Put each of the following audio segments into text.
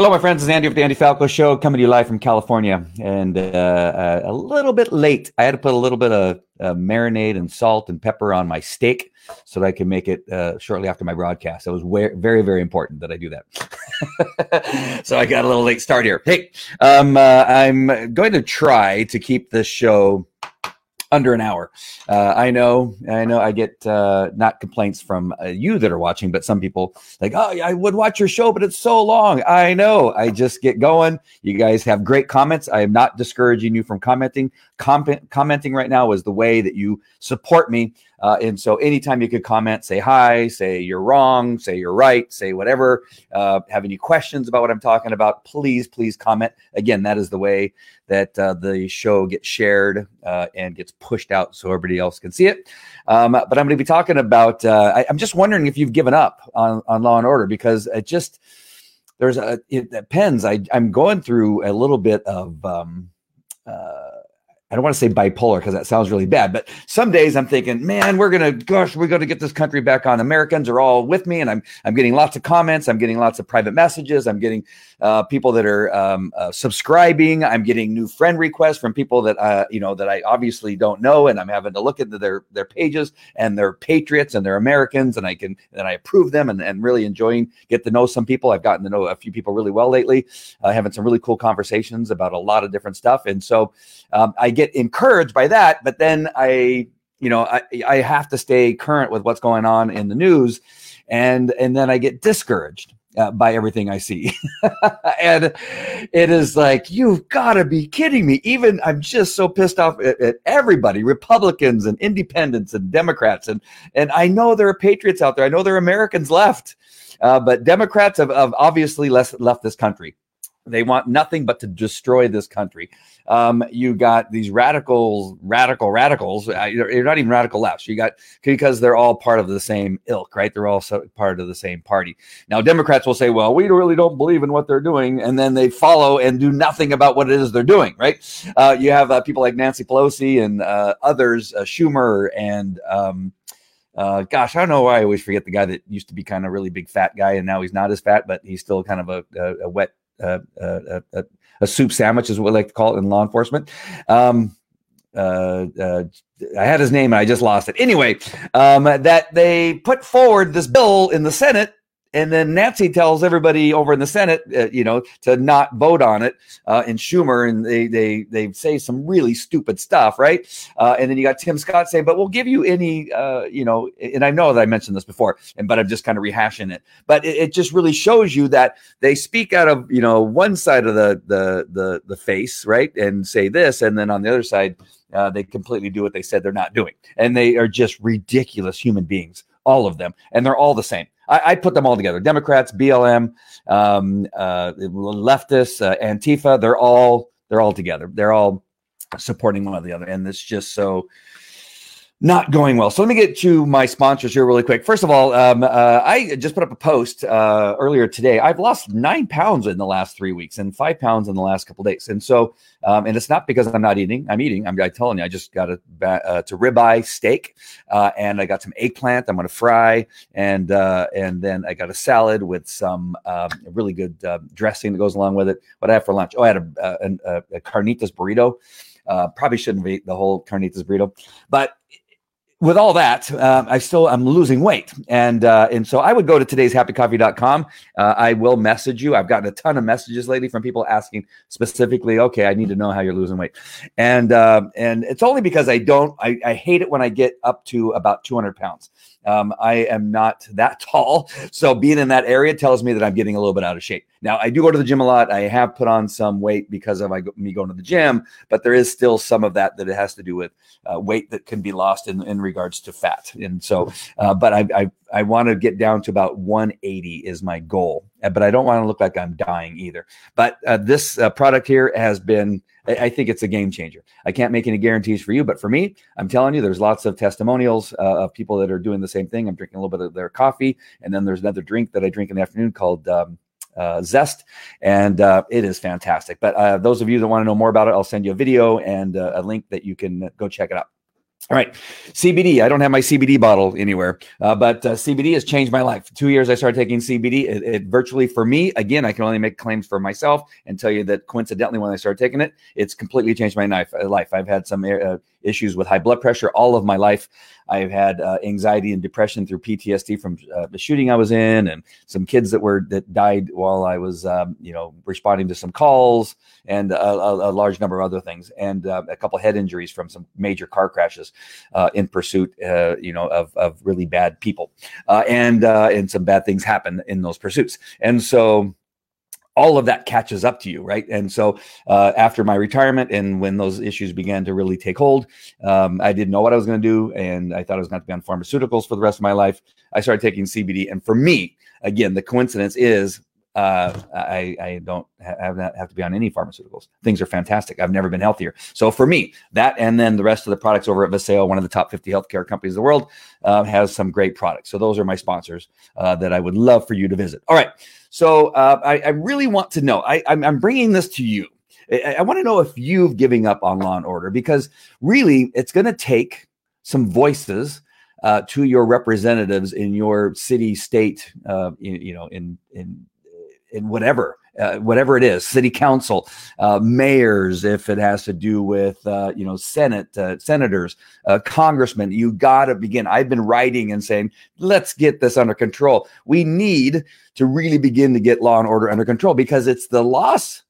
Hello, my friends. It's Andy with the Andy Falco Show, coming to you live from California, and uh, uh, a little bit late. I had to put a little bit of uh, marinade and salt and pepper on my steak so that I can make it uh, shortly after my broadcast. It was wa- very, very important that I do that. so I got a little late start here. Hey, um, uh, I'm going to try to keep this show under an hour. Uh, I know, I know, I get uh, not complaints from uh, you that are watching, but some people like, oh, I would watch your show, but it's so long. I know. I just get going. You guys have great comments. I am not discouraging you from commenting. Com- commenting right now is the way that you support me. Uh, and so, anytime you could comment, say hi, say you're wrong, say you're right, say whatever. Uh, have any questions about what I'm talking about? Please, please comment. Again, that is the way that uh, the show gets shared uh, and gets pushed out so everybody else can see it. Um, but I'm going to be talking about. Uh, I, I'm just wondering if you've given up on, on Law and Order because it just there's a it depends. I I'm going through a little bit of. Um, uh, I don't want to say bipolar because that sounds really bad, but some days I'm thinking, man, we're gonna, gosh, we're gonna get this country back on. Americans are all with me, and I'm, I'm getting lots of comments. I'm getting lots of private messages. I'm getting uh, people that are um, uh, subscribing. I'm getting new friend requests from people that, uh, you know, that I obviously don't know, and I'm having to look into their their pages, and they're patriots and they're Americans, and I can and I approve them, and, and really enjoying get to know some people. I've gotten to know a few people really well lately, uh, having some really cool conversations about a lot of different stuff, and so um, I get encouraged by that, but then I, you know, I, I have to stay current with what's going on in the news, and and then I get discouraged uh, by everything I see, and it is like you've got to be kidding me. Even I'm just so pissed off at, at everybody, Republicans and Independents and Democrats, and and I know there are patriots out there. I know there are Americans left, uh, but Democrats have, have obviously less, left this country. They want nothing but to destroy this country. Um, you got these radicals, radical radicals. Uh, you're, not even radical lefts. You got because they're all part of the same ilk, right? They're all so, part of the same party. Now, Democrats will say, "Well, we really don't believe in what they're doing," and then they follow and do nothing about what it is they're doing, right? Uh, you have uh, people like Nancy Pelosi and uh, others, uh, Schumer and. Um, uh, gosh, I don't know why I always forget the guy that used to be kind of really big fat guy, and now he's not as fat, but he's still kind of a, a, a wet uh, uh, a soup sandwich is what we like to call it in law enforcement. Um, uh, uh, I had his name and I just lost it. Anyway, um, that they put forward this bill in the Senate. And then Nancy tells everybody over in the Senate, uh, you know, to not vote on it uh, in Schumer, and they they they say some really stupid stuff, right? Uh, and then you got Tim Scott saying, "But we'll give you any, uh, you know." And I know that I mentioned this before, and but I'm just kind of rehashing it. But it, it just really shows you that they speak out of you know one side of the the the the face, right, and say this, and then on the other side, uh, they completely do what they said they're not doing, and they are just ridiculous human beings, all of them, and they're all the same. I, I put them all together: Democrats, BLM, um, uh, leftists, uh, Antifa. They're all they're all together. They're all supporting one or the other, and it's just so not going well. So let me get to my sponsors here really quick. First of all, um, uh, I just put up a post uh, earlier today. I've lost nine pounds in the last three weeks and five pounds in the last couple days. And so, um, and it's not because I'm not eating. I'm eating. I'm, I'm telling you, I just got a uh, to ribeye steak, uh, and I got some eggplant. I'm going to fry, and uh, and then I got a salad with some um, really good uh, dressing that goes along with it. What I have for lunch? Oh, I had a, a, a carnitas burrito. Uh, probably shouldn't eaten the whole carnitas burrito, but with all that, um, I still I'm losing weight, and uh, and so I would go to today's happycoffee.com. Uh, I will message you. I've gotten a ton of messages lately from people asking specifically, okay, I need to know how you're losing weight, and uh, and it's only because I don't. I, I hate it when I get up to about 200 pounds. Um, I am not that tall, so being in that area tells me that I'm getting a little bit out of shape. Now I do go to the gym a lot. I have put on some weight because of me going to the gym, but there is still some of that that it has to do with uh, weight that can be lost in, in regards to fat. And so, uh, but I, I, I want to get down to about 180 is my goal, uh, but I don't want to look like I'm dying either. But uh, this uh, product here has been, I, I think it's a game changer. I can't make any guarantees for you, but for me, I'm telling you, there's lots of testimonials uh, of people that are doing the same thing. I'm drinking a little bit of their coffee, and then there's another drink that I drink in the afternoon called um, uh, Zest, and uh, it is fantastic. But uh, those of you that want to know more about it, I'll send you a video and uh, a link that you can go check it out. All right, CBD. I don't have my CBD bottle anywhere, uh, but uh, CBD has changed my life. Two years I started taking CBD. It, it, virtually for me, again, I can only make claims for myself and tell you that coincidentally, when I started taking it, it's completely changed my life. Life. I've had some uh, issues with high blood pressure all of my life. I've had uh, anxiety and depression through PTSD from uh, the shooting I was in, and some kids that were that died while I was, um, you know, responding to some calls, and a, a, a large number of other things, and uh, a couple head injuries from some major car crashes uh, in pursuit, uh, you know, of, of really bad people, uh, and and some bad things happen in those pursuits, and so all of that catches up to you, right? And so uh, after my retirement and when those issues began to really take hold, um, I didn't know what I was going to do, and I thought I was going to be on pharmaceuticals for the rest of my life. I started taking CBD, and for me, again, the coincidence is uh, I, I don't have, not have to be on any pharmaceuticals. Things are fantastic. I've never been healthier. So for me, that and then the rest of the products over at Vasayo, one of the top 50 healthcare companies in the world, uh, has some great products. So those are my sponsors uh, that I would love for you to visit. All right. So uh, I, I, really want to know. I, I'm, I'm bringing this to you. I, I want to know if you've giving up on Law and Order because really, it's going to take some voices uh, to your representatives in your city, state, uh, you, you, know, in in in whatever uh, whatever it is, city council, uh, mayors, if it has to do with uh, you know senate, uh, senators, uh, congressmen, you got to begin. I've been writing and saying, let's get this under control. We need to really begin to get law and order under control because it's the loss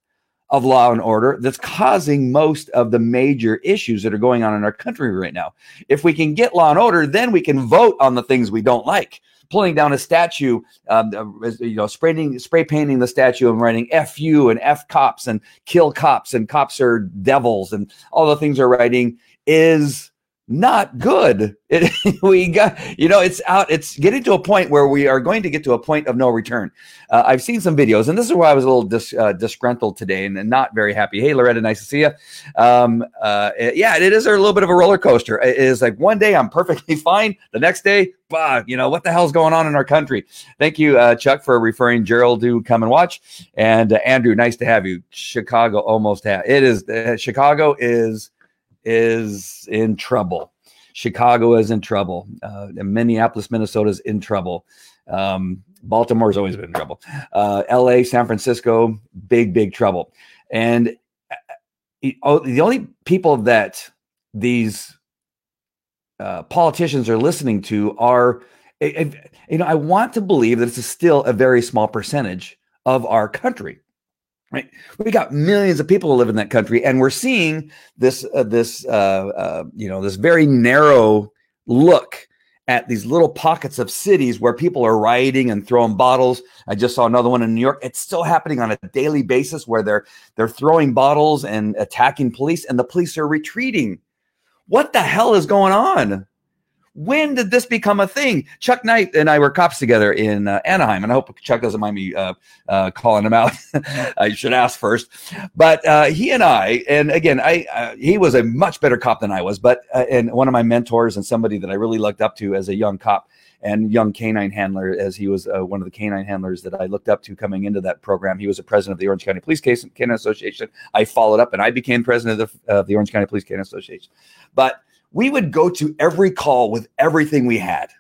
of law and order that's causing most of the major issues that are going on in our country right now. If we can get law and order, then we can vote on the things we don't like pulling down a statue, um, uh, you know, spraying, spray painting the statue and writing "F you" and "F cops" and "kill cops" and "cops are devils" and all the things they're writing is not good. It, we got, you know, it's out. It's getting to a point where we are going to get to a point of no return. Uh, I've seen some videos, and this is why I was a little dis, uh, disgruntled today and, not very happy. Hey, Loretta, nice to see you. Um, uh, yeah, it is a little bit of a roller coaster. It is like one day I'm perfectly fine, the next day, bah, you know, what the hell's going on in our country? Thank you, uh, Chuck, for referring Gerald to come and watch, and uh, Andrew, nice to have you. Chicago almost had it is uh, Chicago is is in trouble Chicago is in trouble. Uh, Minneapolis, Minnesota is in trouble. Um, Baltimore's always been in trouble. Uh, L.A., San Francisco, big, big trouble. And uh, oh, the only people that these uh, politicians are listening to are, you know, I want to believe that it's still a very small percentage of our country right? We got millions of people who live in that country and we're seeing this uh, this uh, uh, you know this very narrow look at these little pockets of cities where people are rioting and throwing bottles. I just saw another one in new york. It's still happening on a daily basis where they're they're throwing bottles and attacking police and the police are retreating. What the hell is going on when did this become a thing? Chuck Knight and I were cops together in uh, Anaheim, and I hope Chuck doesn't mind me uh, uh, calling him out. I should ask first, but uh, he and I, and again, I uh, he was a much better cop than I was, but uh, and one of my mentors and somebody that I really looked up to as a young cop and young canine handler, as he was one of the canine handlers that I looked up to coming into that program. He was a president of the Orange County Police Canine Association. I followed up, and I became president of the, the Orange County Police Canine Association, but we would go to every call with everything we had.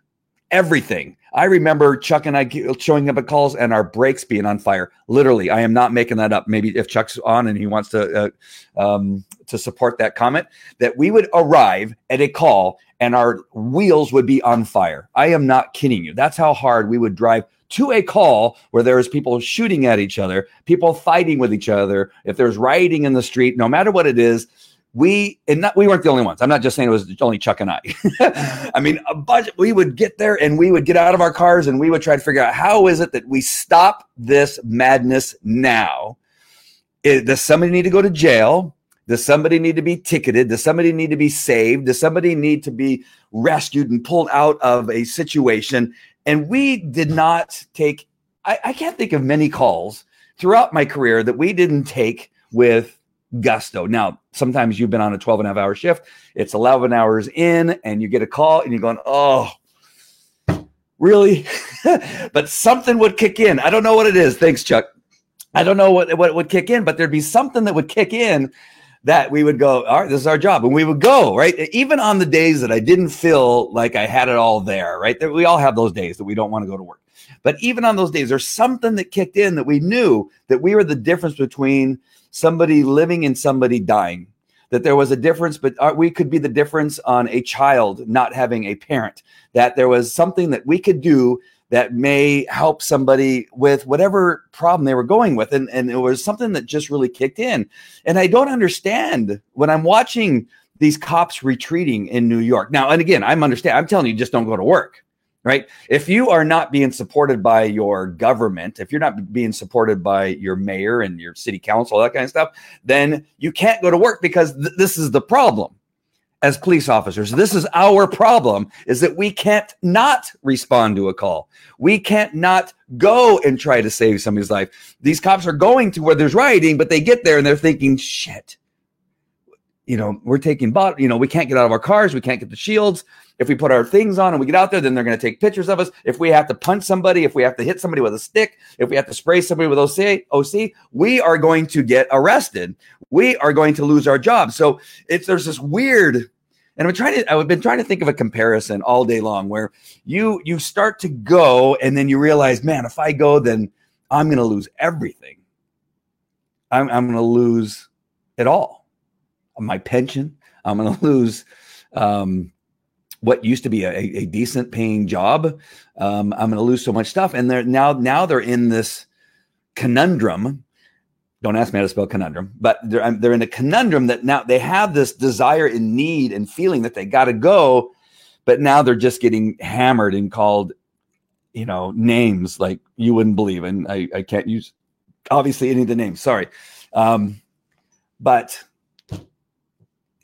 Everything. I remember Chuck and I showing up at calls and our brakes being on fire. Literally, I am not making that up. Maybe if Chuck's on and he wants to uh, um, to support that comment, that we would arrive at a call and our wheels would be on fire. I am not kidding you. That's how hard we would drive to a call where there's people shooting at each other, people fighting with each other. If there's rioting in the street, no matter what it is, we and not, we weren't the only ones. I'm not just saying it was only Chuck and I. I mean, a bunch. We would get there and we would get out of our cars and we would try to figure out how is it that we stop this madness now. Does somebody need to go to jail? Does somebody need to be ticketed? Does somebody need to be saved? Does somebody need to be rescued and pulled out of a situation? And we did not take. I, I can't think of many calls throughout my career that we didn't take with gusto. Now, sometimes you've been on a 12 and a half hour shift, it's 11 hours in, and you get a call and you're going, oh, really? but something would kick in. I don't know what it is. Thanks, Chuck. I don't know what, what would kick in, but there'd be something that would kick in that we would go, all right, this is our job. And we would go, right? Even on the days that I didn't feel like I had it all there, right? That We all have those days that we don't want to go to work. But even on those days, there's something that kicked in that we knew that we were the difference between somebody living and somebody dying. That there was a difference, but uh, we could be the difference on a child not having a parent. That there was something that we could do that may help somebody with whatever problem they were going with. And, and it was something that just really kicked in. And I don't understand when I'm watching these cops retreating in New York. Now, and again, I'm understand. I'm telling you, just don't go to work right? If you are not being supported by your government, if you're not being supported by your mayor and your city council, all that kind of stuff, then you can't go to work because th- this is the problem as police officers. This is our problem is that we can't not respond to a call. We can't not go and try to save somebody's life. These cops are going to where there's rioting, but they get there and they're thinking, shit, you know, we're taking bot, you know, we can't get out of our cars, we can't get the shields. If we put our things on and we get out there, then they're going to take pictures of us. If we have to punch somebody, if we have to hit somebody with a stick, if we have to spray somebody with OC, OC, we are going to get arrested. We are going to lose our job. So it's there's this weird and I'm trying to I've been trying to think of a comparison all day long where you you start to go and then you realize, man, if I go, then I'm going to lose everything. I'm, I'm going to lose it all my pension. I'm going to lose um, what used to be a, a decent paying job. Um, I'm going to lose so much stuff, and they're now now they're in this conundrum. Don't ask me how to spell conundrum, but they're they're in a conundrum that now they have this desire and need and feeling that they got to go, but now they're just getting hammered and called, you know, names like you wouldn't believe, and I, I can't use obviously any of the names. Sorry, um, but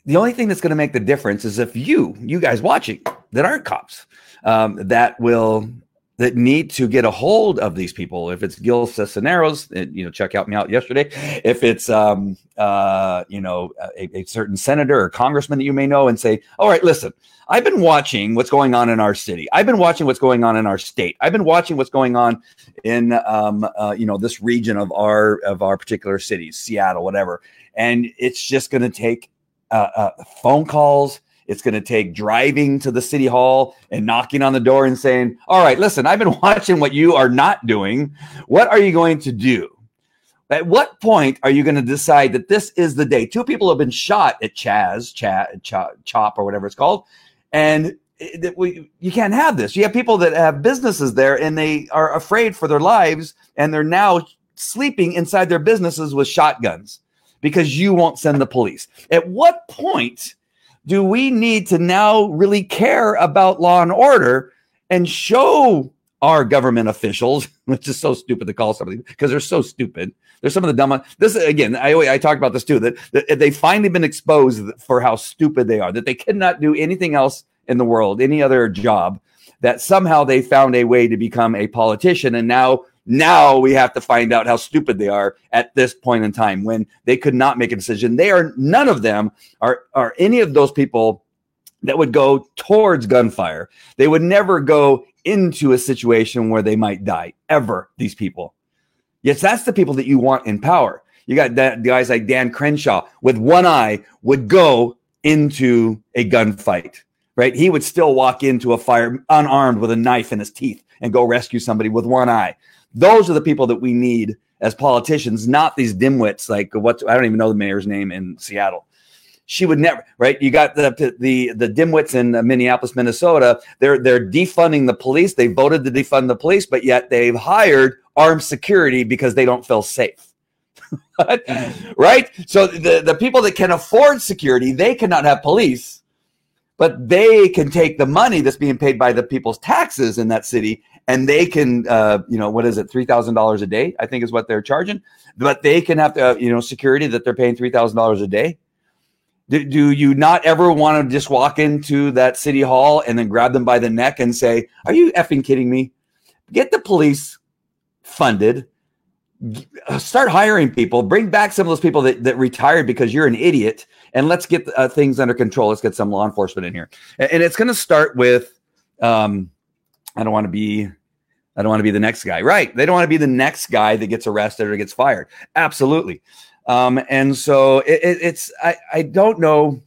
the only thing that's going to make the difference is if you, you guys watching that aren't cops, um, that will that need to get a hold of these people. If it's Gil Cisneros, you know, check out me out yesterday. If it's um, uh, you know a, a, certain senator or congressman that you may know, and say, "All right, listen, I've been watching what's going on in our city. I've been watching what's going on in our state. I've been watching what's going on in um, uh, you know this region of our of our particular cities, Seattle, whatever." And it's just going to take uh, uh, phone calls. It's going to take driving to the city hall and knocking on the door and saying, All right, listen, I've been watching what you are not doing. What are you going to do? At what point are you going to decide that this is the day? Two people have been shot at Chaz, Chad, Chop, or whatever it's called. And we, you can't have this. You have people that have businesses there and they are afraid for their lives and they're now sleeping inside their businesses with shotguns because you won't send the police. At what point do we need to now really care about law and order and show our government officials, which is so stupid to call somebody because they're so stupid. They're some of the dumb. This again, I I talked about this too. That, that they've finally been exposed for how stupid they are. That they cannot do anything else in the world, any other job. That somehow they found a way to become a politician, and now now we have to find out how stupid they are at this point in time when they could not make a decision. They are none of them are are any of those people that would go towards gunfire. They would never go into a situation where they might die ever. These people. Yes, that's the people that you want in power. You got that guys like Dan Crenshaw with one eye would go into a gunfight, right? He would still walk into a fire unarmed with a knife in his teeth and go rescue somebody with one eye. Those are the people that we need as politicians, not these dimwits like what I don't even know the mayor's name in Seattle. she would never right? You got the the the dimwits in minneapolis minnesota. They're they're defunding the police. They voted to defund the police but yet they've hired armed security because they don't feel safe. Mm-hmm. Right? So the the people that can afford security they cannot have police but they can take the money that's being paid by the people's taxes in that city and they can uh, you know what is it $3000 a day i think is what they're charging. But they can have to, uh, you know security that they're paying $3000 a day. Do, do you not ever want to just walk into that city hall and then grab them by the neck and say are you effing kidding me? Get the police funded. Uh, start hiring people. Bring back some of those people that, that retired because you're an idiot and let's get uh, things under control. Let's get some law enforcement in here. And, and it's going to start with um, i don't want to be i don't want to be the next guy. Right they don't want to be the next guy that gets arrested or gets fired. Absolutely. Um, and so it, it, it's I, I don't know.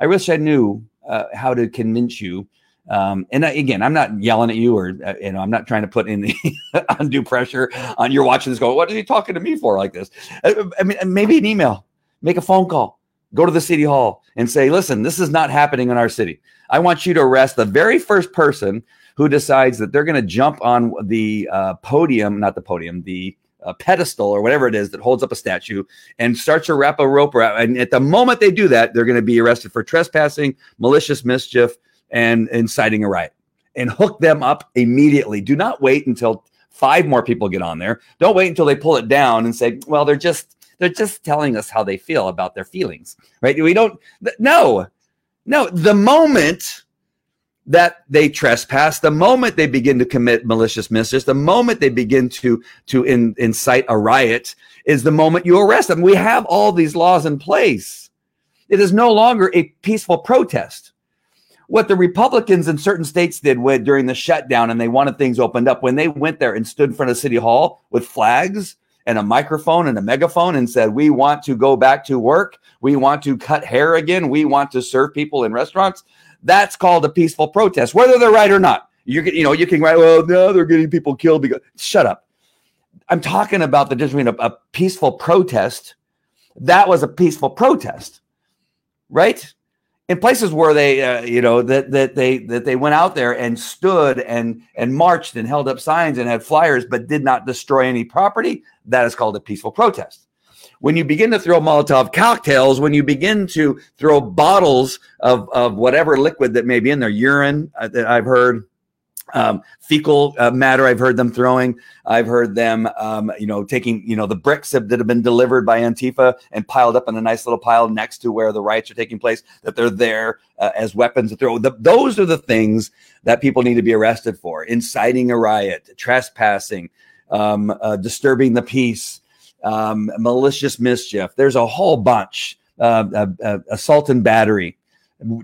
I wish i knew uh, how to convince you. Um, and I, again, I'm not yelling at you or, uh, you know, I'm not trying to put any undue pressure on you're watching this go, what are you talking to me for? like this? Uh, I mean, maybe an email, make a phone call, go to the city hall and say, listen, this is not happening in our city. I want you to arrest the very first person who decides that they're going to jump on the uh, podium, not the podium, the uh, pedestal or whatever it is that holds up a statue and starts to wrap a rope around. And at the moment they do that, they're going to be arrested for trespassing, malicious mischief, and inciting a riot and hook them up immediately. Do not wait until five more people get on there. Don't wait until they pull it down and say, well, they're just they're just telling us how they feel about their feelings. Right? We don't no. No, the moment that they trespass, the moment they begin to commit malicious mischief, the moment they begin to to in, incite a riot, is the moment you arrest them. We have all these laws in place. It is no longer a peaceful protest what the Republicans in certain states did during the shutdown and they wanted things opened up when they went there and stood in front of City Hall with flags and a microphone and a megaphone and said, We want to go back to work. We want to cut hair again. We want to serve people in restaurants. That's called a peaceful protest, whether they're right or not. You can, you know, you can write, well, no, they're getting people killed because shut up. I'm talking about the difference between a, a peaceful protest. That was a peaceful protest, right? in places where they uh, you know that that they that they went out there and stood and and marched and held up signs and had flyers but did not destroy any property that is called a peaceful protest when you begin to throw molotov cocktails when you begin to throw bottles of of whatever liquid that may be in there urine uh, that i've heard um, fecal uh, matter I've heard them throwing. I've heard them, um, you know, taking, you know, the bricks that, that have been delivered by Antifa and piled up in a nice little pile next to where the riots are taking place, that they're there uh, as weapons to throw. The, those are the things that people need to be arrested for inciting a riot, trespassing, um, uh, disturbing the peace, um, malicious mischief. There's a whole bunch, uh, uh, uh, assault and battery.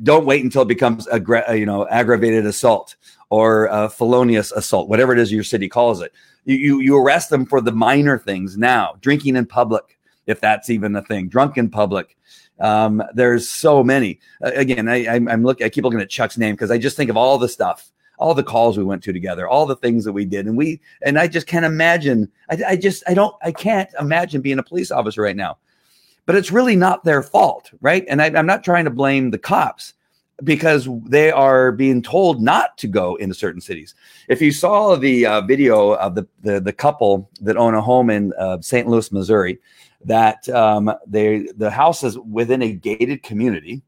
Don't wait until it becomes aggra- you know aggravated assault or uh, felonious assault, whatever it is your city calls it. You, you, you arrest them for the minor things now, drinking in public, if that's even a thing, drunk in public. Um, there's so many. Uh, again, I, I'm looking. I keep looking at Chuck's name because I just think of all the stuff, all the calls we went to together, all the things that we did, and we and I just can't imagine. I, I just I don't I can't imagine being a police officer right now. But it's really not their fault, right? And I, I'm not trying to blame the cops because they are being told not to go into certain cities. If you saw the uh, video of the, the, the couple that own a home in uh, St. Louis, Missouri, that um, they the house is within a gated community,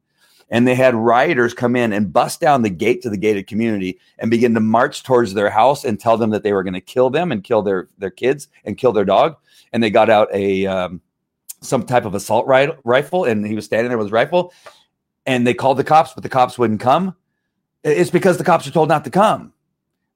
and they had rioters come in and bust down the gate to the gated community and begin to march towards their house and tell them that they were going to kill them and kill their their kids and kill their dog. And they got out a um, some type of assault rifle, and he was standing there with his rifle and they called the cops, but the cops wouldn't come. It's because the cops are told not to come.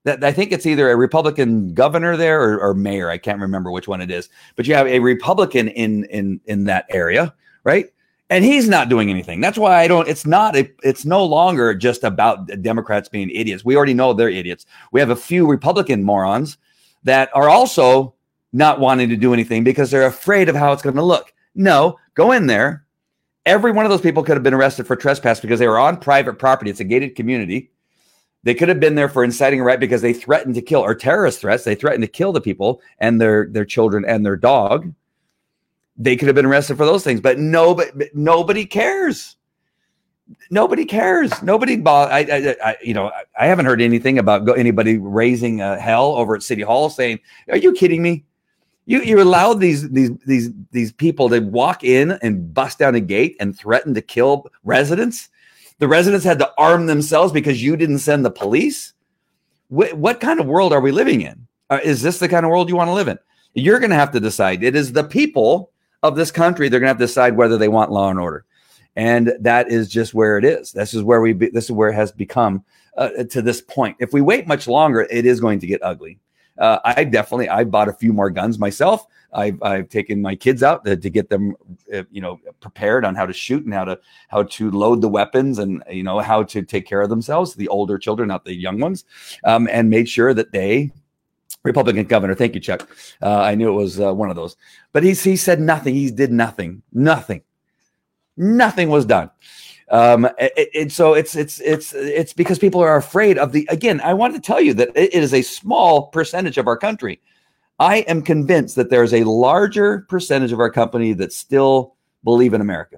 That I think it's either a Republican governor there or, or mayor. I can't remember which one it is, but you have a Republican in in in that area, right? And he's not doing anything. That's why I don't. It's not. It's no longer just about Democrats being idiots. We already know they're idiots. We have a few Republican morons that are also not wanting to do anything because they're afraid of how it's going to look. No, go in there, Every one of those people could have been arrested for trespass because they were on private property. It's a gated community. They could have been there for inciting a riot because they threatened to kill or terrorist threats. They threatened to kill the people and their their children and their dog. They could have been arrested for those things, but nobody nobody cares. nobody cares. Nobody, I, I, I, you know, I haven't heard anything about anybody raising uh, hell over at City Hall saying, "Are you kidding me?" You you allowed these these these these people to walk in and bust down a gate and threaten to kill residents. The residents had to arm themselves because you didn't send the police. What, what kind of world are we living in? Uh, is this the kind of world you want to live in? You're going to have to decide. It is the people of this country. They're going to have to decide whether they want law and order and that is just where it is. This is where we. Be, this is where it has become uh, to this point. If we wait much longer, it is going to get ugly. Uh, I definitely I bought a few more guns myself. I've, I've taken my kids out to, to get them, uh, you know, prepared on how to shoot and how to how to load the weapons and you know how to take care of themselves. The older children, not the young ones, um, and made sure that they Republican governor. Thank you, Chuck. Uh, I knew it was uh, one of those, but he he said nothing. He did nothing, nothing nothing was done. Um, and so it's it's it's it's because people are afraid of the. Again, I want to tell you that it is a small percentage of our country. I am convinced that there is a larger percentage of our company that still believe in America,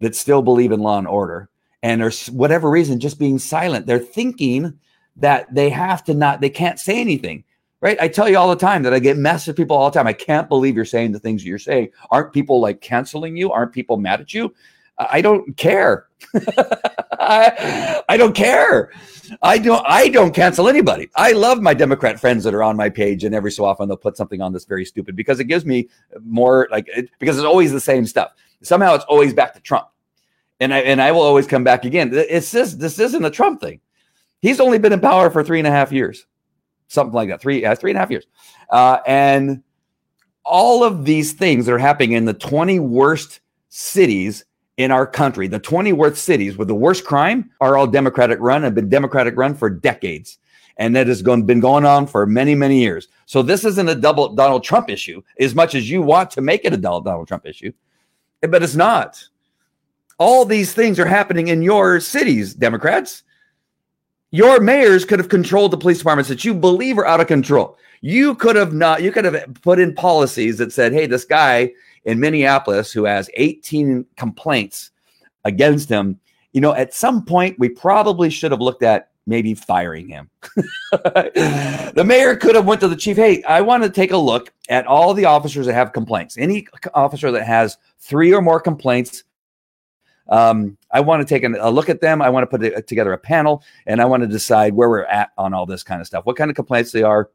that still believe in law and order, and are whatever reason just being silent. They're thinking that they have to not, they can't say anything right? I tell you all the time that I get messages people all the time. I can't believe you're saying the things you're saying. Aren't people like canceling you? Aren't people mad at you? I don't care. I, I, don't care. I don't. I don't cancel anybody. I love my Democrat friends that are on my page, and every so often they'll put something on that's very stupid because it gives me more like it, because it's always the same stuff. Somehow it's always back to Trump, and I and I will always come back again. It's just this isn't a Trump thing. He's only been in power for three and a half years, something like that. Three uh, three and a half years, uh, and all of these things that are happening in the twenty worst cities in our country, the 20 worst cities with the worst crime are all Democratic run and been Democratic run for decades. And that has gone, been going on for many, many years. So this isn't a double Donald Trump issue as much as you want to make it a Donald Trump issue, but it's not. All these things are happening in your cities, Democrats. Your mayors could have controlled the police departments that you believe are out of control. You could have not, you could have put in policies that said, hey, this guy in Minneapolis who has 18 complaints against him, you know, at some point we probably should have looked at maybe firing him. the mayor could have went to the chief, "Hey, I want to take a look at all the officers that have complaints. Any officer that has 3 or more complaints um, I want to take a look at them. I want to put together a panel and I want to decide where we're at on all this kind of stuff, what kind of complaints they are,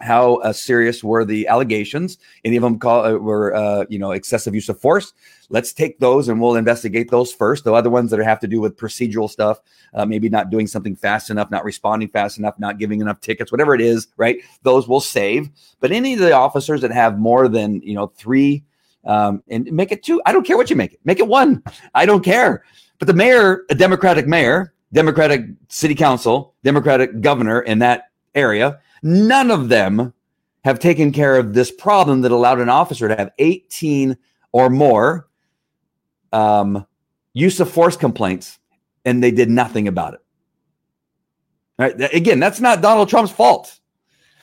how uh, serious were the allegations? Any of them call, uh, were uh, you know excessive use of force? Let's take those and we'll investigate those first. The other ones that have to do with procedural stuff, uh, maybe not doing something fast enough, not responding fast enough, not giving enough tickets, whatever it is, right? Those will save. But any of the officers that have more than you know three, um, and make it two. I don't care what you make it. Make it one. I don't care. But the mayor, a Democratic mayor, Democratic city council, Democratic governor in that area None of them have taken care of this problem that allowed an officer to have 18 or more um, use of force complaints, and they did nothing about it. Again, that's not Donald Trump's fault,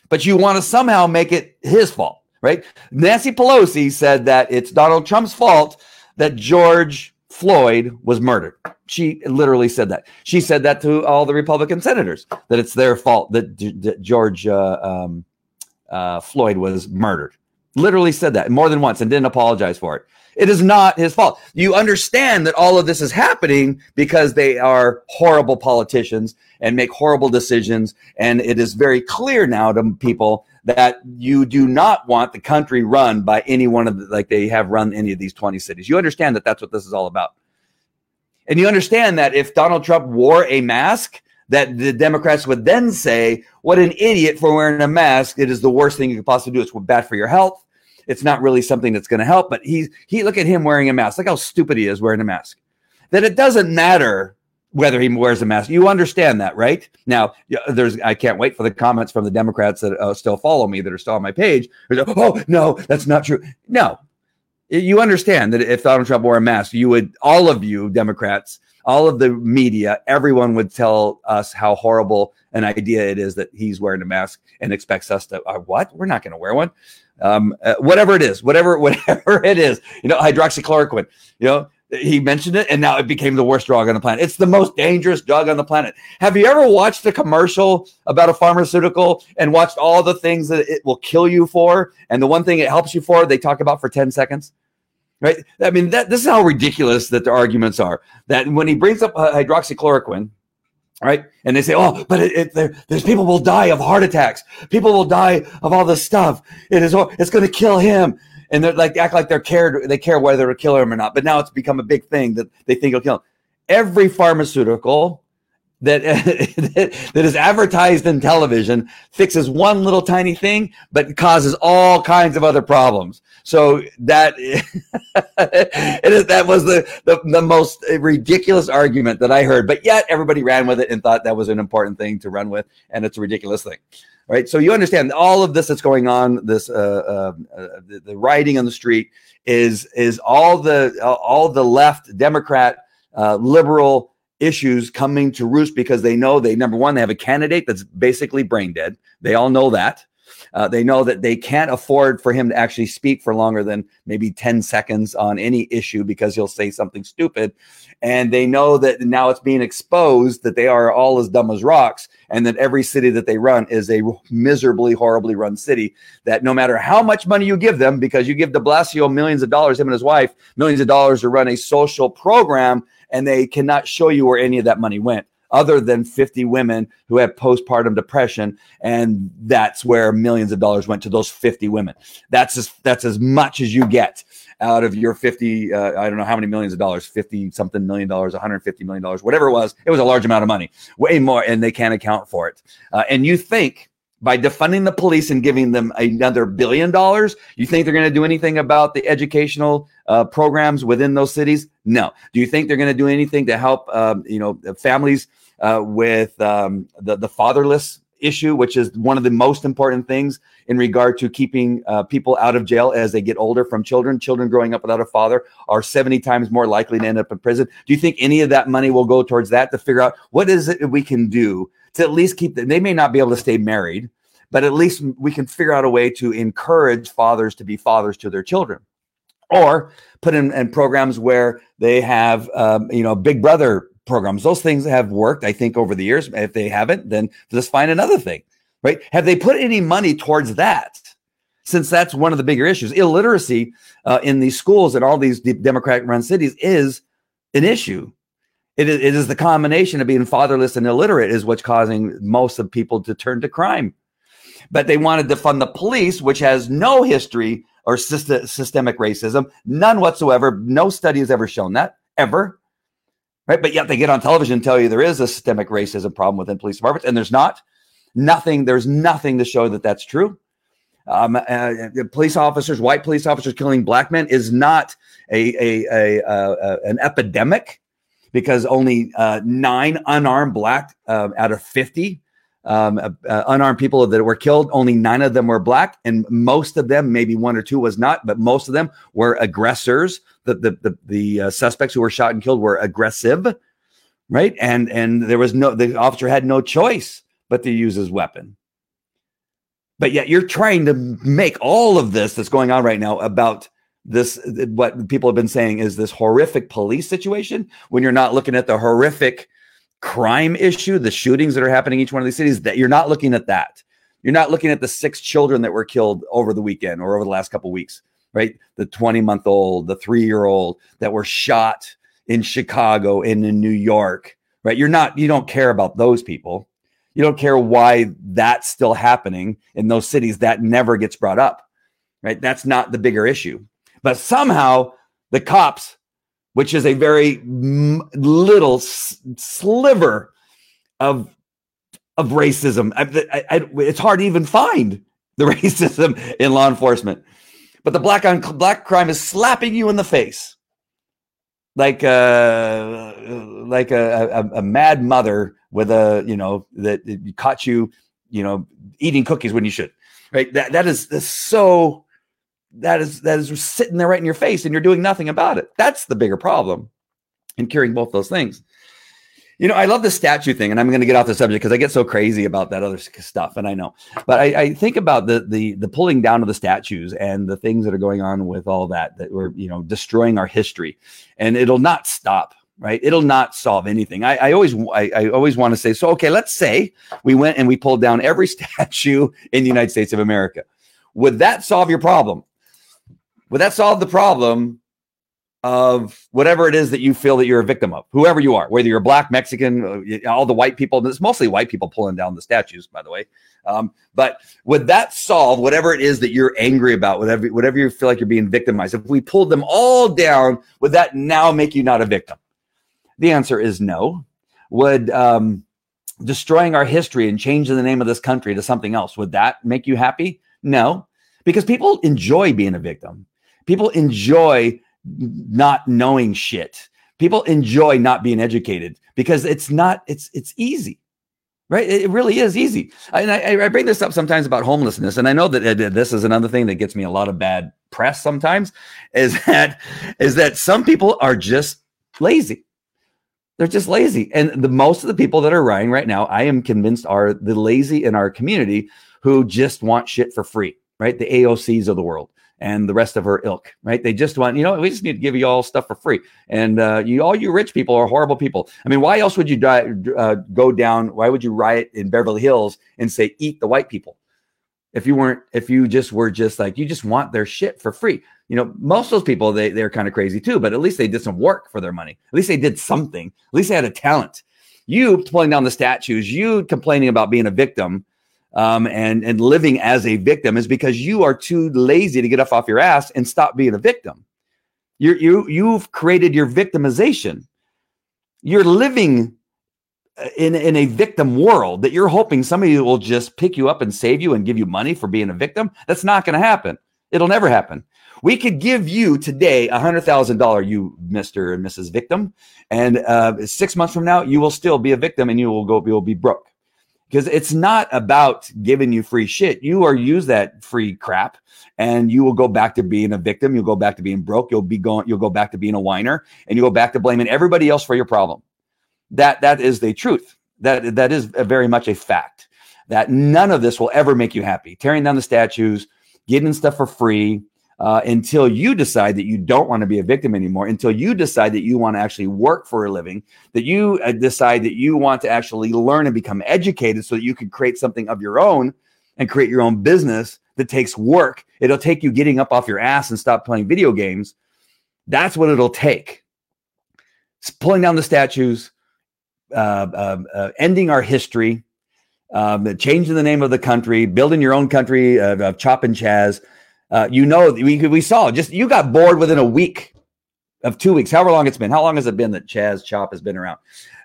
but you want to somehow make it his fault, right? Nancy Pelosi said that it's Donald Trump's fault that George Floyd was murdered. She literally said that. She said that to all the Republican senators that it's their fault that, that George uh, um, uh, Floyd was murdered. Literally said that more than once and didn't apologize for it. It is not his fault. You understand that all of this is happening because they are horrible politicians and make horrible decisions. And it is very clear now to people that you do not want the country run by any one of the, like they have run any of these 20 cities. You understand that that's what this is all about. And you understand that if Donald Trump wore a mask, that the Democrats would then say, What an idiot for wearing a mask. It is the worst thing you could possibly do. It's bad for your health. It's not really something that's going to help. But he, he, look at him wearing a mask. Look how stupid he is wearing a mask. That it doesn't matter whether he wears a mask. You understand that, right? Now, there's I can't wait for the comments from the Democrats that uh, still follow me that are still on my page. Oh no, that's not true. No, you understand that if Donald Trump wore a mask, you would all of you Democrats, all of the media, everyone would tell us how horrible an idea it is that he's wearing a mask and expects us to uh, what? We're not going to wear one. Um, uh, whatever it is, whatever whatever it is, you know, hydroxychloroquine. You know, He mentioned it, and now it became the worst drug on the planet. It's the most dangerous drug on the planet. Have you ever watched a commercial about a pharmaceutical and watched all the things that it will kill you for, and the one thing it helps you for, they talk about for ten seconds? Right? I mean, that this is how ridiculous that the arguments are. That when he brings up hydroxychloroquine, right? And they say, "Oh, but it, it, there, there's people will die of heart attacks. People will die of all this stuff. It is, it's going to kill him." And they're like act like they're cared, they care whether it'll kill him or not. But now it's become a big thing that they think it'll kill him. Every pharmaceutical that that is advertised in television fixes one little tiny thing, but causes all kinds of other problems. So that it is that was the, the the most ridiculous argument that I heard, but yet everybody ran with it and thought that was an important thing to run with, and it's a ridiculous thing, right? So you understand all of this that's going on. This uh, uh, uh, the, the on the street is is all the all the left Democrat uh, liberal issues coming to roost because they know they number one they have a candidate that's basically brain dead. They all know that. Uh, they know that they can't afford for him to actually speak for longer than maybe 10 seconds on any issue because he'll say something stupid. And they know that now it's being exposed that they are all as dumb as rocks and that every city that they run is a miserably horribly run city that no matter how much money you give them because you give de blasio millions of dollars him and his wife millions of dollars to run a social program and they cannot show you where any of that money went other than 50 women who have postpartum depression and that's where millions of dollars went to those 50 women. That's as that's as much as you get out of your 50 uh, i don't know how many millions of dollars 50 something million dollars 150 million dollars whatever it was it was a large amount of money way more and they can't account for it. Uh, and you think by defunding the police and giving them another billion dollars, you think they're going to do anything about the educational uh, programs within those cities? No. Do you think they're going to do anything to help, um, you know, families uh, with um, the the fatherless issue, which is one of the most important things in regard to keeping uh, people out of jail as they get older from children. Children growing up without a father are 70 times more likely to end up in prison. Do you think any of that money will go towards that to figure out what is it we can do to at least keep them? They may not be able to stay married, but at least we can figure out a way to encourage fathers to be fathers to their children or put in, in programs where they have, um, you know, big brother programs. Those things have worked, I think, over the years. If they haven't, then just find another thing, right? Have they put any money towards that? Since that's one of the bigger issues, illiteracy uh, in these schools and all these Democratic run cities is an issue. It is, it is the combination of being fatherless and illiterate is what's causing most of people to turn to crime. But they wanted to fund the police, which has no history or systemic racism, none whatsoever. No study has ever shown that ever right? But yet they get on television and tell you there is a systemic racism problem within police departments, and there's not. Nothing. There's nothing to show that that's true. Um, uh, police officers, white police officers killing black men is not a, a, a, a an epidemic because only uh, nine unarmed black uh, out of 50 um, uh, uh, unarmed people that were killed. Only nine of them were black, and most of them, maybe one or two was not, but most of them were aggressors. The the the, the uh, suspects who were shot and killed were aggressive, right? And and there was no the officer had no choice but to use his weapon. But yet you're trying to make all of this that's going on right now about this what people have been saying is this horrific police situation when you're not looking at the horrific crime issue, the shootings that are happening in each one of these cities, that you're not looking at that. You're not looking at the six children that were killed over the weekend or over the last couple weeks, right? The 20 month old, the three year old that were shot in Chicago and in New York, right? You're not, you don't care about those people. You don't care why that's still happening in those cities. That never gets brought up, right? That's not the bigger issue. But somehow the cops which is a very little sliver of of racism. I, I, it's hard to even find the racism in law enforcement, but the black on black crime is slapping you in the face, like uh, like a, a, a mad mother with a you know that caught you you know eating cookies when you should. Right. That that is, is so that is that is sitting there right in your face and you're doing nothing about it. That's the bigger problem in curing both those things. You know, I love the statue thing, and I'm going to get off the subject because I get so crazy about that other stuff, and I know. But I, I, think about the the the pulling down of the statues and the things that are going on with all that that we're you know destroying our history, and it'll not stop. Right, it'll not solve anything. I, I always, I, I always want to say, so okay, let's say we went and we pulled down every statue in the United States of America. Would that solve your problem? Would that solve the problem of whatever it is that you feel that you're a victim of, whoever you are, whether you're black, Mexican, uh, all the white people. It's mostly white people pulling down the statues, by the way. Um, but would that solve whatever it is that you're angry about, whatever whatever you feel like you're being victimized? If we pulled them all down, would that now make you not a victim? The answer is no. Would um, destroying our history and changing the name of this country to something else would that make you happy? No, because people enjoy being a victim. People enjoy not knowing shit. People enjoy not being educated because it's not it's it's easy. Right? It really is easy. And I, I bring this up sometimes about homelessness. And I know uh, that this is another thing that gets me a lot of bad press sometimes is that is that some people are just lazy. They're just lazy. And the most of the people that are rioting right now, I am convinced are the lazy in our community who just want shit for free, right? The AOCs of the world and the rest of her ilk, right? They just want, you know, we just need to give you all stuff for free. And uh, you, all you rich people are horrible people. I mean, why else would you die, uh, go down? Why would you riot in Beverly Hills and say, eat the white people? If you weren't, if you just were just like, you just want their shit for free. You know, most of those people, they, they're kind of crazy too, but at least they did some work for their money. At least they did something. At least they had a talent. You pulling down the statues, you complaining about being a victim um, and and living as a victim is because you are too lazy to get up off your ass and stop being a victim. You you you've created your victimization. You're living uh, in in a victim world that you're hoping somebody will just pick you up and save you and give you money for being a victim. That's not going to happen. It'll never happen. We could give you today a hundred thousand dollar, you Mister and Mrs. Victim, and uh, six months from now you will still be a victim and you will go you will be broke because it's not about giving you free shit. You are use that free crap and you will go back to being a victim. You'll go back to being broke. You'll be going, you'll go back to being a whiner and you go back to blaming everybody else for your problem. That, that is the truth. That, that is very much a fact that none of this will ever make you happy. Tearing down the statues, getting stuff for free, uh, until you decide that you don't want to be a victim anymore, until you decide that you want to actually work for a living, that you uh, decide that you want to actually learn and become educated so that you can create something of your own and create your own business that takes work. It'll take you getting up off your ass and stop playing video games. That's what it'll take. It's pulling down the statues, uh, uh, uh ending our history, um, changing the name of the country, building your own country of chop and chaz uh, you know, we, we saw just you got bored within a week of two weeks, however long it's been. How long has it been that Chaz Chop has been around?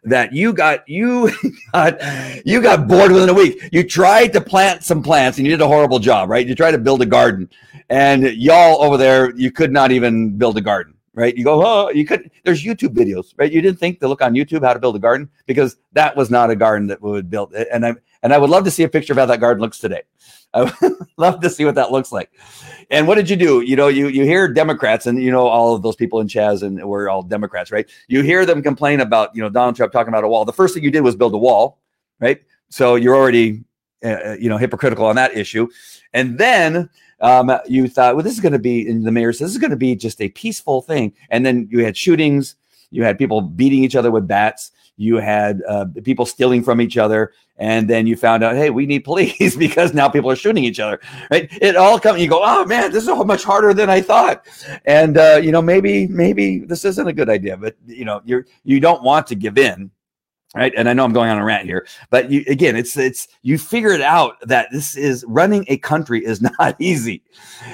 That you got you got you got bored within a week. You tried to plant some plants and you did a horrible job, right? You tried to build a garden, and y'all over there, you could not even build a garden, right? You go, oh, you could. There's YouTube videos, right? You didn't think to look on YouTube how to build a garden because that was not a garden that would build. And I and I would love to see a picture of how that garden looks today. I would love to see what that looks like. And what did you do? You know, you you hear Democrats, and you know all of those people in Chaz, and we're all Democrats, right? You hear them complain about you know Donald Trump talking about a wall. The first thing you did was build a wall, right? So you're already uh, uh you know hypocritical on that issue, and then um, you thought, well, this is going to be, and the mayor says this is going to be just a peaceful thing, and then you had shootings, you had people beating each other with bats, you had uh, people stealing from each other, and then you found out, hey, we need police because now people are shooting each other. Right? It all comes. You go, oh man, this is so much harder than I thought. And uh, you know, maybe maybe this isn't a good idea, but you know, you're you don't want to give in. Right. And I know I'm going on a rant here, but you, again, it's, it's, you figured out that this is running a country is not easy,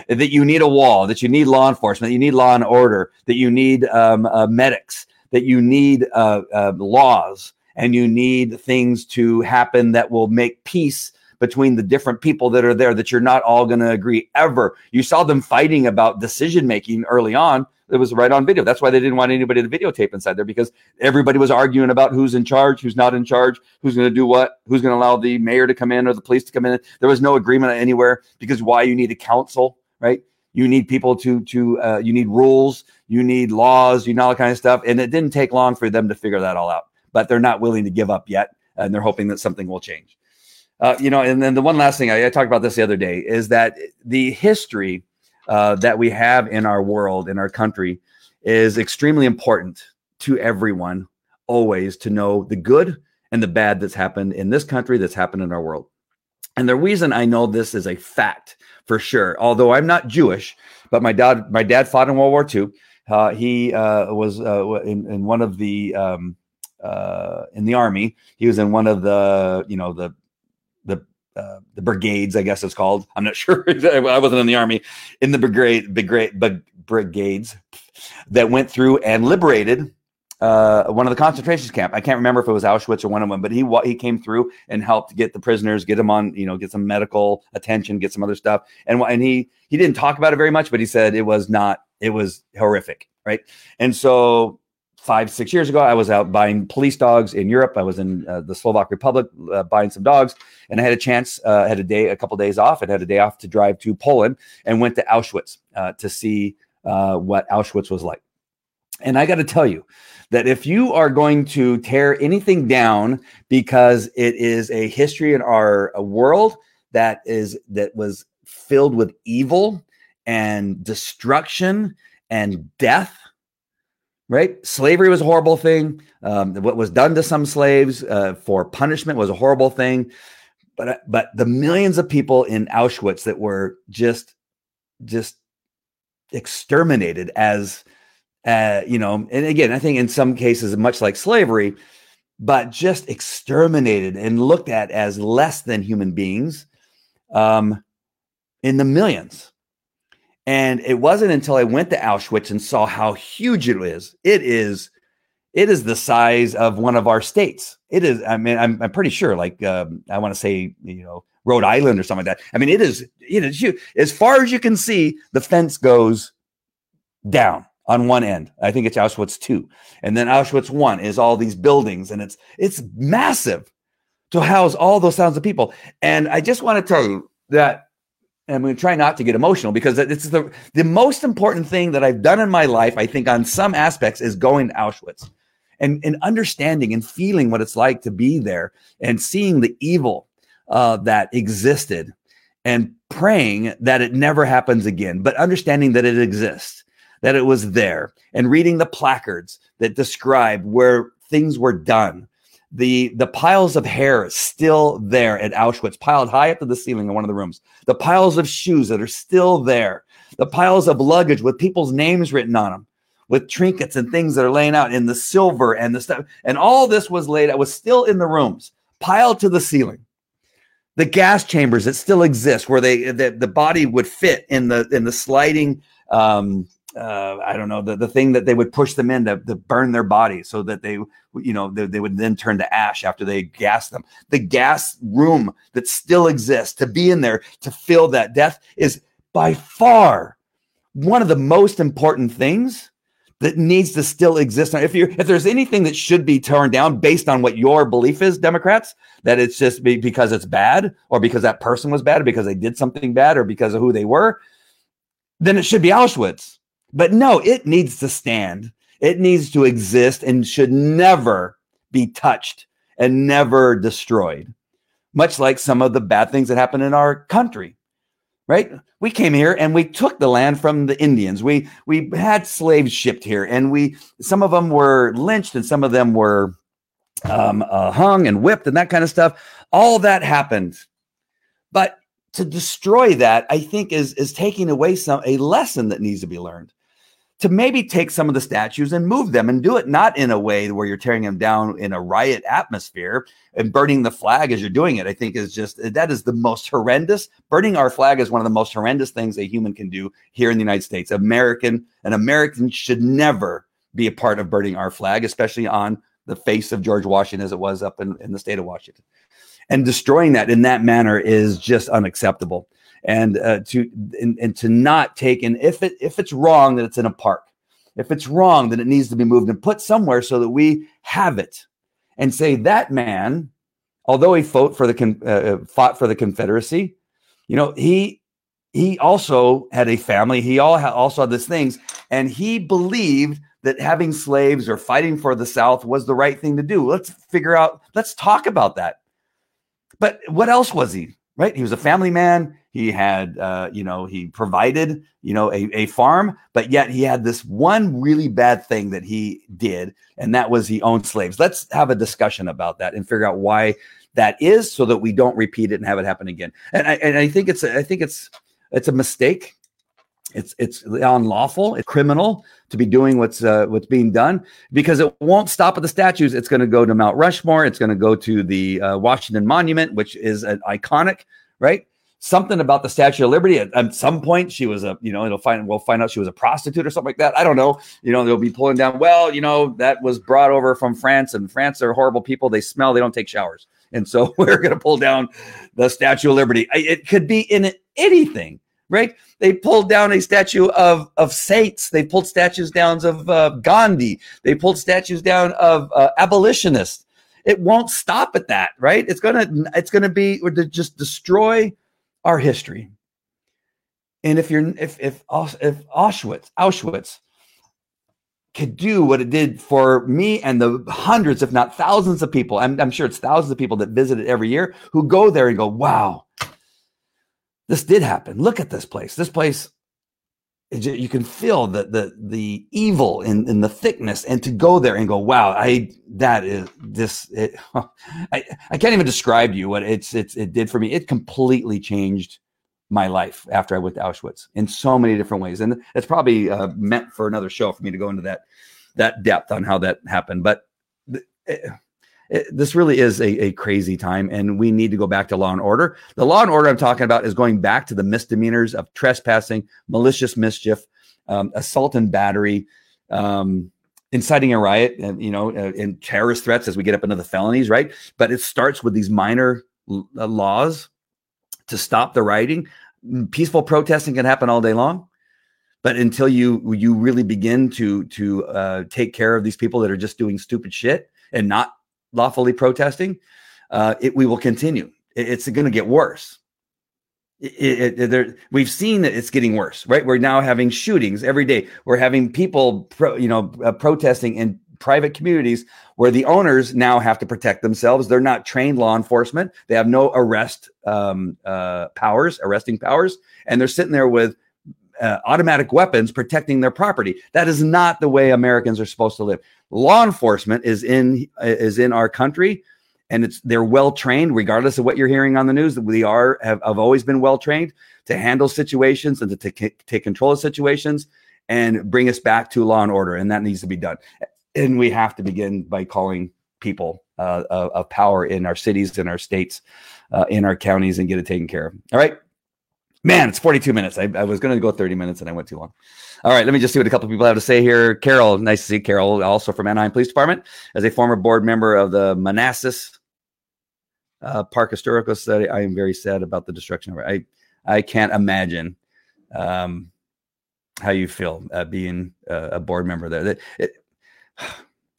that you need a wall, that you need law enforcement, you need law and order, that you need um, uh, medics, that you need uh, uh, laws, and you need things to happen that will make peace between the different people that are there that you're not all going to agree ever. You saw them fighting about decision making early on. It was right on video. That's why they didn't want anybody to videotape inside there because everybody was arguing about who's in charge, who's not in charge, who's going to do what, who's going to allow the mayor to come in or the police to come in. There was no agreement anywhere because why you need a council, right? You need people to to uh, you need rules, you need laws, you know all that kind of stuff, and it didn't take long for them to figure that all out but they're not willing to give up yet, and they're hoping that something will change. Uh, you know, and then the one last thing I, I, talked about this the other day is that the history uh, that we have in our world, in our country, is extremely important to everyone always to know the good and the bad that's happened in this country, that's happened in our world. And the reason I know this is a fact for sure, although I'm not Jewish, but my dad, my dad fought in World War II. Uh, he uh, was uh, in, in, one of the um, uh, in the army. He was in one of the you know the the uh, the brigades, I guess it's called. I'm not sure. I wasn't in the army. In the brigade, brigade, brigades that went through and liberated uh, one of the concentration camp. I can't remember if it was Auschwitz or one of them, but he he came through and helped get the prisoners, get them on, you know, get some medical attention, get some other stuff. And and he he didn't talk about it very much, but he said it was not, it was horrific, right? And so five six years ago, I was out buying police dogs in Europe. I was in uh, the Slovak Republic uh, buying some dogs, and I had a chance, uh, had a day, a couple days off, and had a day off to drive to Poland and went to Auschwitz uh, to see uh, what Auschwitz was like. And I got to tell you that if you are going to tear anything down because it is a history in our world that is that was filled with evil and destruction and death, right? Slavery was a horrible thing. Um, what was done to some slaves uh, for punishment was a horrible thing. But but the millions of people in Auschwitz that were just just exterminated as uh, you know, and again, I think in some cases, much like slavery, but just exterminated and looked at as less than human beings um, in the millions. And it wasn't until I went to Auschwitz and saw how huge it is. It is, it is the size of one of our states. It is. I mean, I'm, I'm pretty sure. Like um, I want to say, you know, Rhode Island or something like that. I mean, it is. It is huge. As far as you can see, the fence goes down on one end. I think it's Auschwitz 2. And then Auschwitz 1 is all these buildings and it's it's massive to house all those thousands of people. And I just want to tell you that I'm going to try not to get emotional because it's the the most important thing that I've done in my life, I think on some aspects is going to Auschwitz and, and understanding and feeling what it's like to be there and seeing the evil uh, that existed and praying that it never happens again, but understanding that it exists that it was there and reading the placards that describe where things were done. The, the piles of hair still there at Auschwitz, piled high up to the ceiling in one of the rooms. The piles of shoes that are still there. The piles of luggage with people's names written on them, with trinkets and things that are laying out in the silver and the stuff. And all this was laid out, was still in the rooms, piled to the ceiling the gas chambers that still exist where they the, the body would fit in the in the sliding um, uh, I don't know the, the thing that they would push them in to, to burn their bodies so that they you know they, they, would then turn to ash after they gas them. The gas room that still exists to be in there to feel that death is by far one of the most important things that needs to still exist. If you if there's anything that should be torn down based on what your belief is democrats that it's just be, because it's bad or because that person was bad or because they did something bad or because of who they were then it should be auschwitz but no, it needs to stand. It needs to exist and should never be touched and never destroyed. Much like some of the bad things that happen in our country. Right? We came here and we took the land from the Indians. We we had slaves shipped here and we some of them were lynched and some of them were um, uh, hung and whipped and that kind of stuff. All that happened. But to destroy that, I think is is taking away some a lesson that needs to be learned to maybe take some of the statues and move them and do it not in a way where you're tearing them down in a riot atmosphere and burning the flag as you're doing it. I think is just that is the most horrendous. Burning our flag is one of the most horrendous things a human can do here in the United States. American, an American should never be a part of burning our flag, especially on the face of George Washington as it was up in, in the state of Washington. And destroying that in that manner is just unacceptable and uh, to and, and to not take and if it if it's wrong that it's in a park if it's wrong then it needs to be moved and put somewhere so that we have it and say that man although he fought for the uh, uh, fought for the confederacy you know he he also had a family he all had, also had these things and he believed that having slaves or fighting for the South was the right thing to do. Let's figure out, let's talk about that. But what else was he? Right? He was a family man. He had, uh, you know, he provided, you know, a, a farm, but yet he had this one really bad thing that he did, and that was he owned slaves. Let's have a discussion about that and figure out why that is, so that we don't repeat it and have it happen again. And I, and I think it's, I think it's, it's a mistake. It's it's unlawful, it's criminal to be doing what's uh, what's being done because it won't stop at the statues. It's going to go to Mount Rushmore. It's going to go to the uh, Washington Monument, which is an iconic, right? Something about the Statue of Liberty. At, at, some point, she was a, you know, it'll find we'll find out she was a prostitute or something like that. I don't know. You know, they'll be pulling down. Well, you know, that was brought over from France, and France are horrible people. They smell. They don't take showers, and so we're going to pull down the Statue of Liberty. It could be in anything. Right? They pulled down a statue of of saints. They pulled statues down of uh, Gandhi. They pulled statues down of uh, abolitionists. It won't stop at that, right? It's gonna it's gonna be or to just destroy our history. And if you're if if if Auschwitz Auschwitz could do what it did for me and the hundreds, if not thousands of people, I'm, I'm sure it's thousands of people that visit it every year who go there and go, wow, this did happen. Look at this place. This place, you can feel the the the evil in, in the thickness, and to go there and go, wow, I that is this. It, I I can't even describe to you what it's it's it did for me. It completely changed my life after I went to Auschwitz in so many different ways, and it's probably uh, meant for another show for me to go into that that depth on how that happened. But it, it, this really is a, a crazy time, and we need to go back to law and order. The law and order I'm talking about is going back to the misdemeanors of trespassing, malicious mischief, um, assault and battery. Um, inciting a riot and you know uh, and terrorist threats as we get up into the felonies right but it starts with these minor l- uh, laws to stop the rioting peaceful protesting can happen all day long but until you you really begin to to uh, take care of these people that are just doing stupid shit and not lawfully protesting, uh, it, we will continue. It, it's going to get worse. It, it, there, we've seen that it's getting worse, right? We're now having shootings every day. We're having people, pro, you know, uh, protesting in private communities where the owners now have to protect themselves. They're not trained law enforcement. They have no arrest um, uh, powers, arresting powers, and they're sitting there with uh, automatic weapons protecting their property. That is not the way Americans are supposed to live. Law enforcement is in is in our country, and it's they're well trained, regardless of what you're hearing on the news. We are have, have always been well trained to handle situations and to take, take control of situations and bring us back to law and order, and that needs to be done. And we have to begin by calling people uh, of, of, power in our cities, in our states, uh, in our counties, and get it taken care of. All right. Man, it's 42 minutes. I, I was going to go 30 minutes and I went too long. All right, let me just see what a couple people have to say here. Carol, nice to see Carol, also from Anaheim Police Department, as a former board member of the Manassas uh, Park Historical Study. I am very sad about the destruction of it. I I can't imagine um, how you feel uh, being uh, a board member there. It, it,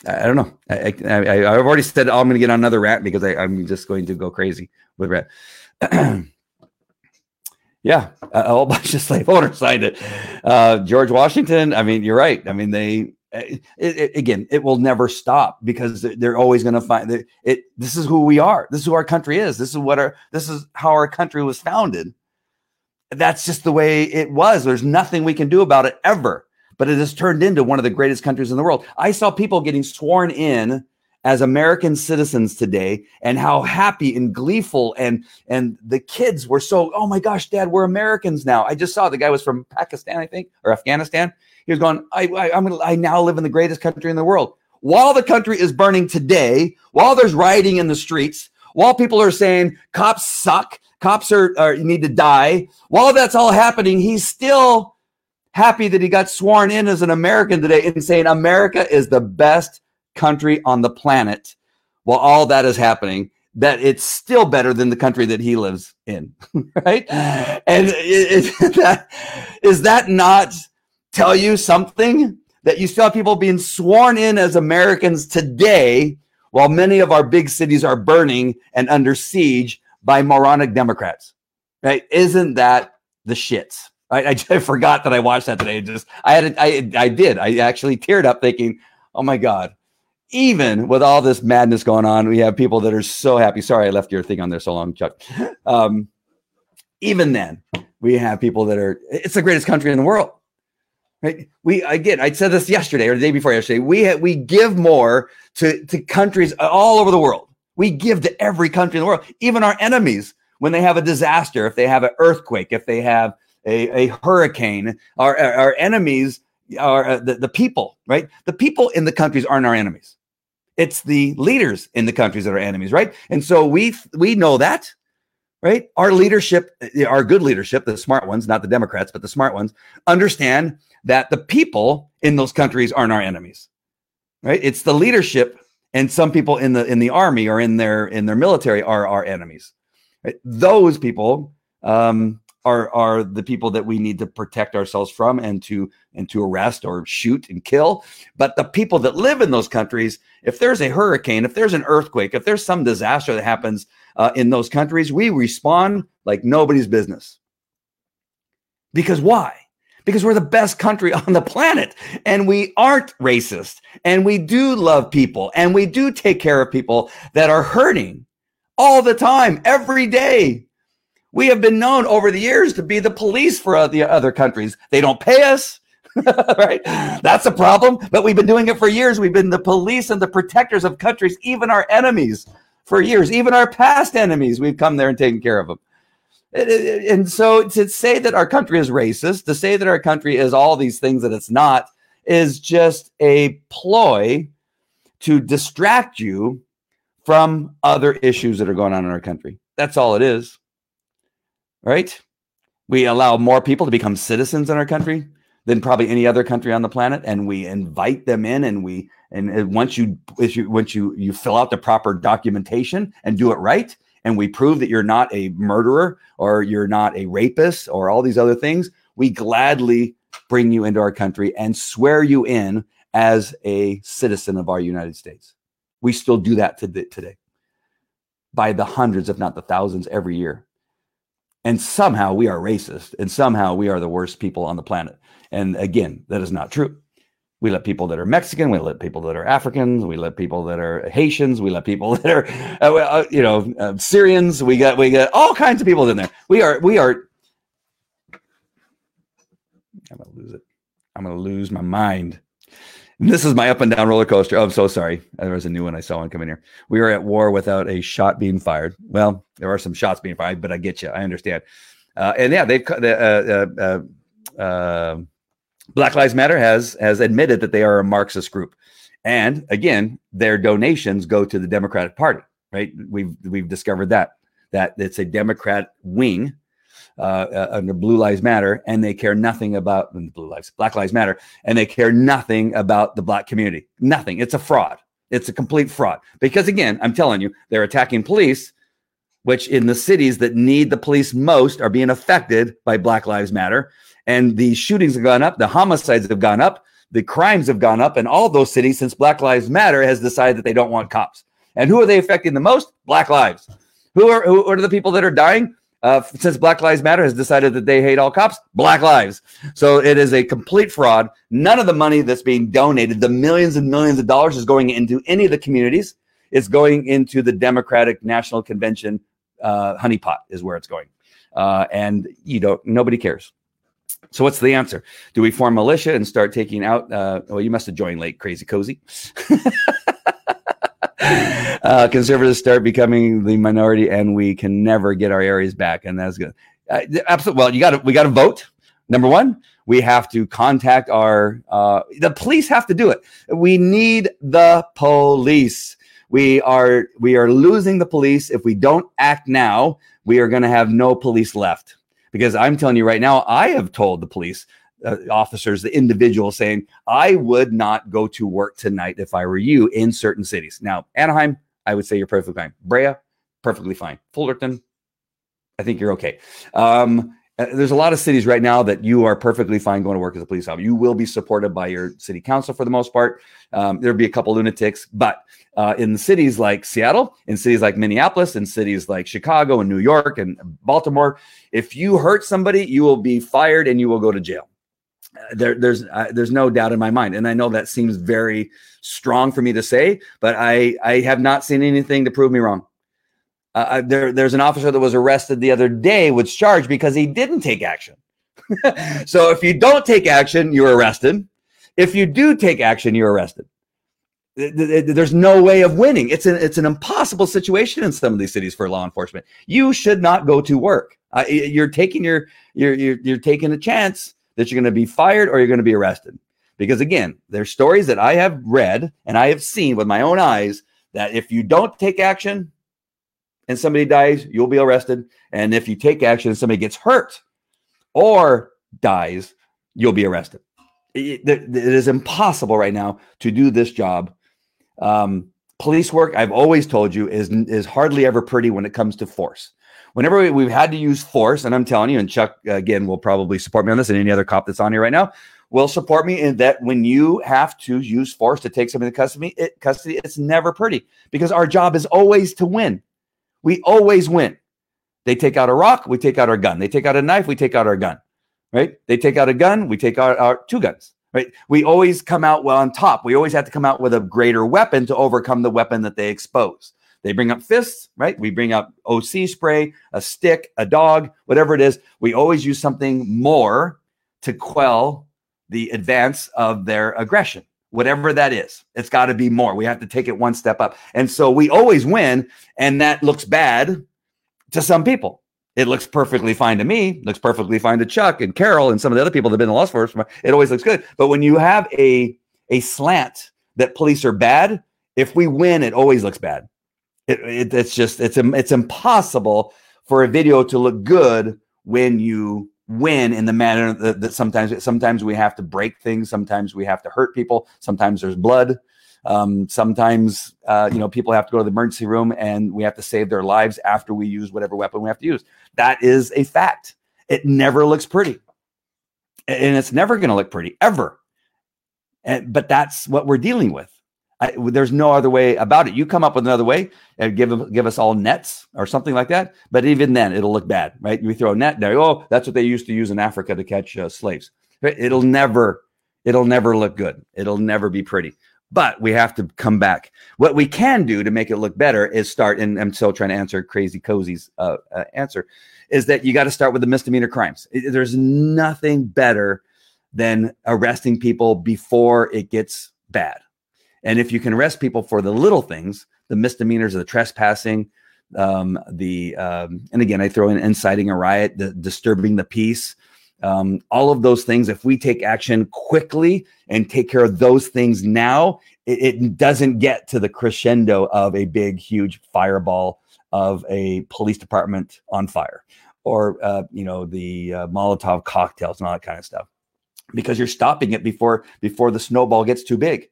I don't know. I, I, have already said oh, I'm going to get on another rant because I, I'm just going to go crazy with rant. Yeah, a whole bunch of slave owners signed it. Uh, George Washington. I mean, you're right. I mean, they it, it, again, it will never stop because they're always going to find that it. This is who we are. This is who our country is. This is what our. This is how our country was founded. That's just the way it was. There's nothing we can do about it ever. But it has turned into one of the greatest countries in the world. I saw people getting sworn in as American citizens today and how happy and gleeful and and the kids were so oh my gosh dad we're Americans now. I just saw the guy was from Pakistan I think or Afghanistan. He was going I, I I'm gonna, I now live in the greatest country in the world. While the country is burning today while there's rioting in the streets while people are saying cops suck cops are, are need to die while that's all happening he's still happy that he got sworn in as an American today and saying America is the best country on the planet while all that is happening that it's still better than the country that he lives in right and is that is that not tell you something that you still have people being sworn in as americans today while many of our big cities are burning and under siege by moronic democrats right isn't that the shits I, I, I forgot that I watched that today. Just I had I I did. I actually teared up thinking, oh my god. Even with all this madness going on, we have people that are so happy. Sorry, I left your thing on there so long, Chuck. Um, even then, we have people that are. It's the greatest country in the world. Right? We again, I said this yesterday or the day before yesterday. We ha- we give more to to countries all over the world. We give to every country in the world, even our enemies when they have a disaster, if they have an earthquake, if they have a, a hurricane, our, our enemies are uh, the, the people, right? The people in the countries aren't our enemies. It's the leaders in the countries that are enemies, right? And so we we know that, right? Our leadership, our good leadership, the smart ones, not the Democrats, but the smart ones, understand that the people in those countries aren't our enemies, right? It's the leadership and some people in the in the army or in their in their military are our enemies. Right? Those people um, are are the people that we need to protect ourselves from and to and to arrest or shoot and kill. But the people that live in those countries if there's a hurricane if there's an earthquake if there's some disaster that happens uh, in those countries we respond like nobody's business. Because why? Because we're the best country on the planet and we aren't racist and we do love people and we do take care of people that are hurting all the time every day we have been known over the years to be the police for the other countries. They don't pay us. right? That's a problem. But we've been doing it for years. We've been the police and the protectors of countries, even our enemies for years, even our past enemies. We've come there and taken care of them. And so to say that our country is racist, to say that our country is all these things that it's not, is just a ploy to distract you from other issues that are going on in our country. That's all it is right? We allow more people to become citizens in our country than probably any other country on the planet, and we invite them in, and we and uh, once you if you once you you fill out the proper documentation and do it right, and we prove that you're not a murderer or you're not a rapist or all these other things, we gladly bring you into our country and swear you in as a citizen of our United States. We still do that today by the hundreds, if not the thousands, every year and somehow we are racist and somehow we are the worst people on the planet. And again, that is not true. We let people that are Mexican, we let people that are Africans, we let people that are Haitians, we let people that are, uh, uh, you know, uh, Syrians. We got we got all kinds of people in there. We are we are. I'm gonna lose it. I'm gonna lose my mind. This is my up and down roller coaster. Oh, I'm so sorry. There was a new one I saw one coming here. We are at war without a shot being fired. Well, there are some shots being fired, but I get you. I understand. Uh, and yeah, they've uh, uh, uh, uh, Black Lives Matter has has admitted that they are a Marxist group, and again, their donations go to the Democratic Party. Right? We've we've discovered that that it's a Democrat wing uh, uh, under Blue Lives Matter, and they care nothing about Blue Lives, Black Lives Matter, and they care nothing about the black community. Nothing. It's a fraud. It's a complete fraud. Because again, I'm telling you, they're attacking police, which in the cities that need the police most are being affected by Black Lives Matter. And the shootings have gone up, the homicides have gone up, the crimes have gone up in all those cities since Black Lives Matter has decided that they don't want cops. And who are they affecting the most? Black lives. Who are who are the people that are dying? Uh, since Black Lives Matter has decided that they hate all cops, Black Lives. So it is a complete fraud. None of the money that's being donated, the millions and millions of dollars, is going into any of the communities. It's going into the Democratic National Convention uh, honeypot, is where it's going. Uh, and you don't, nobody cares. So what's the answer? Do we form militia and start taking out? Uh, well, you must have joined late, crazy cozy. uh, conservatives start becoming the minority, and we can never get our areas back. And that's good. Uh, absolutely. Well, you got to we got to vote. Number one, we have to contact our. Uh, the police have to do it. We need the police. We are we are losing the police if we don't act now. We are going to have no police left because I'm telling you right now. I have told the police uh, officers, the individual saying, I would not go to work tonight if I were you in certain cities. Now, Anaheim, I would say you're perfectly fine. Brea, perfectly fine. Fullerton, I think you're okay. Um, Uh, there's a lot of cities right now that you are perfectly fine going to work as a police officer. You will be supported by your city council for the most part. Um, there'll be a couple lunatics, but uh, in cities like Seattle, in cities like Minneapolis, in cities like Chicago and New York and Baltimore, if you hurt somebody, you will be fired and you will go to jail. Uh, there, there's uh, there's no doubt in my mind, and I know that seems very strong for me to say, but I I have not seen anything to prove me wrong. Uh, there, there's an officer that was arrested the other day was charged because he didn't take action. so if you don't take action, you're arrested. If you do take action, you're arrested. There's no way of winning. It's an it's an impossible situation in some of these cities for law enforcement. You should not go to work. Uh, you're taking your you're, you're you're taking a chance that you're going to be fired or you're going to be arrested. Because again, there's stories that I have read and I have seen with my own eyes that if you don't take action, and somebody dies, you'll be arrested. And if you take action and somebody gets hurt or dies, you'll be arrested. it, it is impossible right now to do this job. Um, police work, I've always told you, is is hardly ever pretty when it comes to force. Whenever we, have had to use force, and I'm telling you, and Chuck again will probably support me on this, and any other cop that's on here right now will support me in that when you have to use force to take somebody to custody, it, custody, it's never pretty because our job is always to win. We always win. They take out a rock, we take out our gun. They take out a knife, we take out our gun. Right? They take out a gun, we take out our two guns. Right? We always come out well on top. We always have to come out with a greater weapon to overcome the weapon that they expose. They bring up fists, right? We bring up OC spray, a stick, a dog, whatever it is. We always use something more to quell the advance of their aggression whatever that is. It's got to be more. We have to take it one step up. And so we always win. And that looks bad to some people. It looks perfectly fine to me, looks perfectly fine to Chuck and Carol and some of the other people that have been in the law force. It always looks good. But when you have a, a slant that police are bad, if we win, it always looks bad. It, it, it's just, it's, it's impossible for a video to look good when you win in the manner that, that, sometimes sometimes we have to break things sometimes we have to hurt people sometimes there's blood um, sometimes uh, you know people have to go to the emergency room and we have to save their lives after we use whatever weapon we have to use. That is a fact. It never looks pretty. And it's never going to look pretty ever. And, but that's what we're dealing with I, there's no other way about it. You come up with another way and give give us all nets or something like that. But even then, it'll look bad, right? We throw a net there. Oh, that's what they used to use in Africa to catch uh, slaves. It'll never, it'll never look good. It'll never be pretty. But we have to come back. What we can do to make it look better is start. And I'm still trying to answer Crazy Cozy's uh, uh, answer. Is that you got to start with the misdemeanor crimes? There's nothing better than arresting people before it gets bad and if you can arrest people for the little things, the misdemeanors, the trespassing, um, the um, and again, I throw in inciting a riot, the disturbing the peace, um, all of those things. If we take action quickly and take care of those things now, it, it doesn't get to the crescendo of a big, huge fireball of a police department on fire, or uh, you know the uh, Molotov cocktails and all that kind of stuff, because you're stopping it before before the snowball gets too big.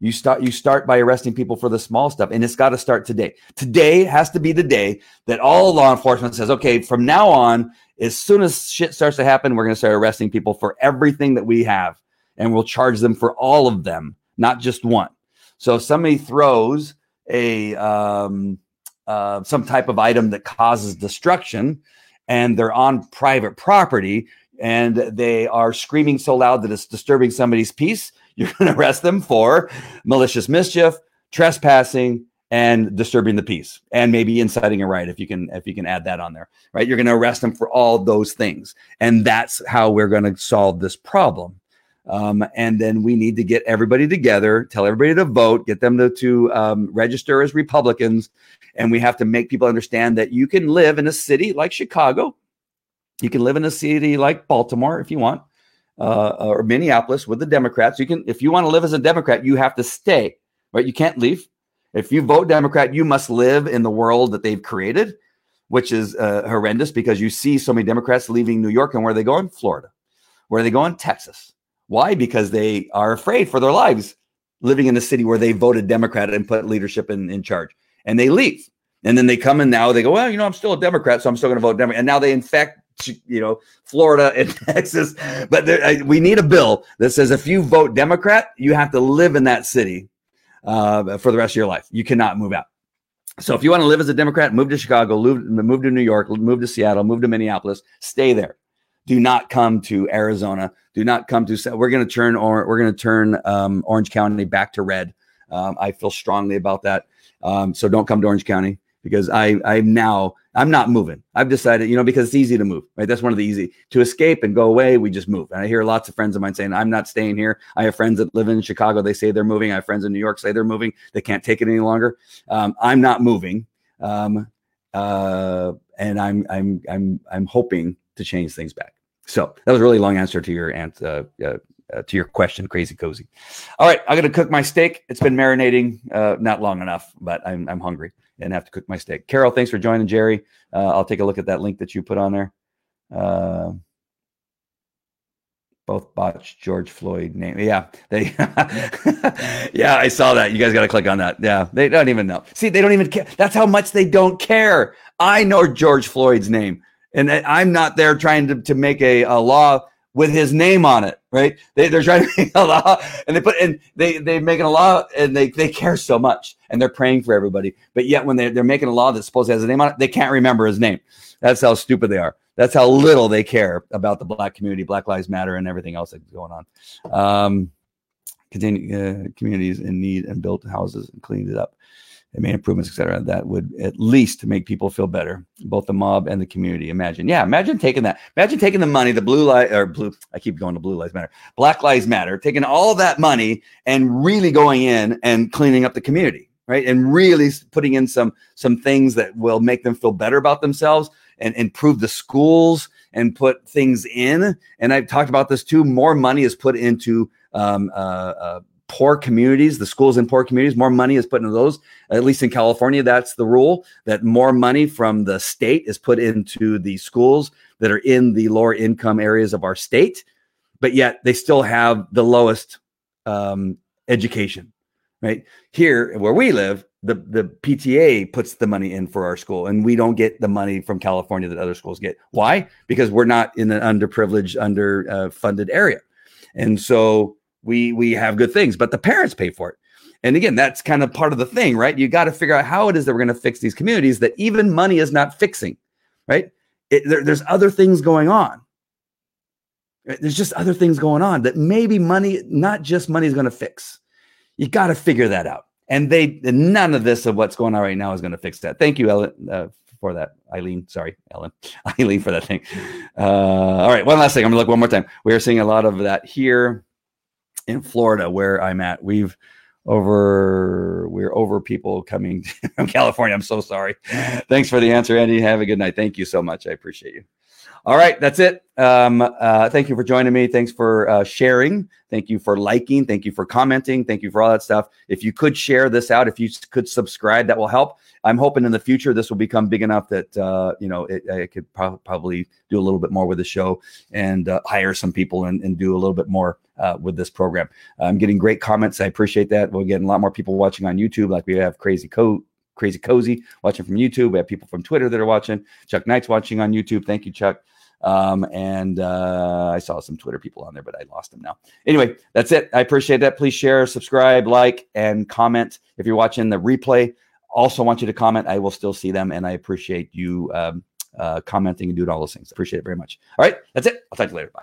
You start you start by arresting people for the small stuff, and it's got to start today. Today has to be the day that all law enforcement says, okay, from now on, as soon as shit starts to happen, we're going to start arresting people for everything that we have, and we'll charge them for all of them, not just one. So if somebody throws a um, uh, some type of item that causes destruction, and they're on private property, and they are screaming so loud that it's disturbing somebody's peace, you're going to arrest them for malicious mischief, trespassing, and disturbing the peace, and maybe inciting a riot if you can if you can add that on there. Right, you're going to arrest them for all those things, and that's how we're going to solve this problem. Um, and then we need to get everybody together, tell everybody to vote, get them to, to um, register as Republicans. And we have to make people understand that you can live in a city like Chicago. You can live in a city like Baltimore if you want uh, or Minneapolis with the Democrats. You can, if you want to live as a Democrat, you have to stay, right? You can't leave. If you vote Democrat, you must live in the world that they've created, which is uh, horrendous because you see so many Democrats leaving New York and where are they going? Florida. Where are they going? Texas. Why? Because they are afraid for their lives living in a city where they voted Democrat and put leadership in, in charge. And they leave. And then they come and now they go, well, you know, I'm still a Democrat, so I'm still going to vote Democrat. And now they infect you know, Florida and Texas. But there, we need a bill that says if you vote Democrat, you have to live in that city uh, for the rest of your life. You cannot move out. So if you want to live as a Democrat, move to Chicago, move, move to New York, move to Seattle, move to Minneapolis, stay there. Do not come to Arizona. Do not come to. We're going to turn or we're going to turn um, Orange County back to red. Um, I feel strongly about that. Um, so don't come to Orange County because I I'm now I'm not moving. I've decided, you know, because it's easy to move, right? That's one of the easy to escape and go away. We just move. And I hear lots of friends of mine saying, I'm not staying here. I have friends that live in Chicago. They say they're moving. I have friends in New York say they're moving. They can't take it any longer. Um, I'm not moving. Um, uh, and I'm, I'm, I'm, I'm hoping to change things back. So that was a really long answer to your answer. Uh, uh, uh, to your question, crazy cozy. All right, I'm gonna cook my steak. It's been marinating, uh, not long enough, but I'm I'm hungry and have to cook my steak. Carol, thanks for joining, Jerry. Uh, I'll take a look at that link that you put on there. Uh, both botched George Floyd name. Yeah, they. yeah, I saw that. You guys got to click on that. Yeah, they don't even know. See, they don't even care. That's how much they don't care. I know George Floyd's name, and I'm not there trying to, to make a, a law with his name on it, right? They, they're trying to make a law and they put and they they making a law and they they care so much and they're praying for everybody. But yet when they they're making a law that's supposed to have his name on it, they can't remember his name. That's how stupid they are. That's how little they care about the black community, Black Lives Matter, and everything else that's going on. Um, continue uh, communities in need and built houses and cleaned it up and made improvements, etc. That would at least make people feel better, both the mob and the community. Imagine, yeah, imagine taking that. Imagine taking the money, the blue light or blue. I keep going to blue lives matter, Black Lives Matter, taking all that money and really going in and cleaning up the community, right? And really putting in some some things that will make them feel better about themselves and improve the schools and put things in. And I've talked about this too. More money is put into um, uh, uh, poor communities, the schools in poor communities, more money is put into those. At least in California, that's the rule that more money from the state is put into the schools that are in the lower income areas of our state, but yet they still have the lowest um, education. Right here, where we live, the the PTA puts the money in for our school, and we don't get the money from California that other schools get. Why? Because we're not in an underprivileged, underfunded uh, area, and so we we have good things, but the parents pay for it. And again, that's kind of part of the thing, right? You got to figure out how it is that we're going to fix these communities that even money is not fixing, right? It, there, there's other things going on. There's just other things going on that maybe money, not just money, is going to fix. You got to figure that out. And they, none of this of what's going on right now is going to fix that. Thank you, Ellen, uh, for that. Eileen, sorry, Ellen, Eileen for that thing. Uh, all right, one last thing. I'm gonna look one more time. We are seeing a lot of that here in Florida where I'm at. We've over we're over people coming from California. I'm so sorry. Thanks for the answer, Andy. Have a good night. Thank you so much. I appreciate you. All right, that's it. Um, uh, thank you for joining me. Thanks for uh, sharing. Thank you for liking. Thank you for commenting. Thank you for all that stuff. If you could share this out, if you could subscribe, that will help. I'm hoping in the future this will become big enough that uh, you know it, I could pro- probably do a little bit more with the show and uh, hire some people and, and, do a little bit more uh, with this program. I'm getting great comments. I appreciate that. We're getting a lot more people watching on YouTube, like we have Crazy Co. Crazy Cozy watching from YouTube. We have people from Twitter that are watching. Chuck Knight's watching on YouTube. Thank you, Chuck. Um, and uh, I saw some Twitter people on there, but I lost them now. Anyway, that's it. I appreciate that. Please share, subscribe, like, and comment. If you're watching the replay, also want you to comment. I will still see them, and I appreciate you um, uh, commenting and doing all those things. Appreciate it very much. All right, that's it. I'll talk to you later. Bye.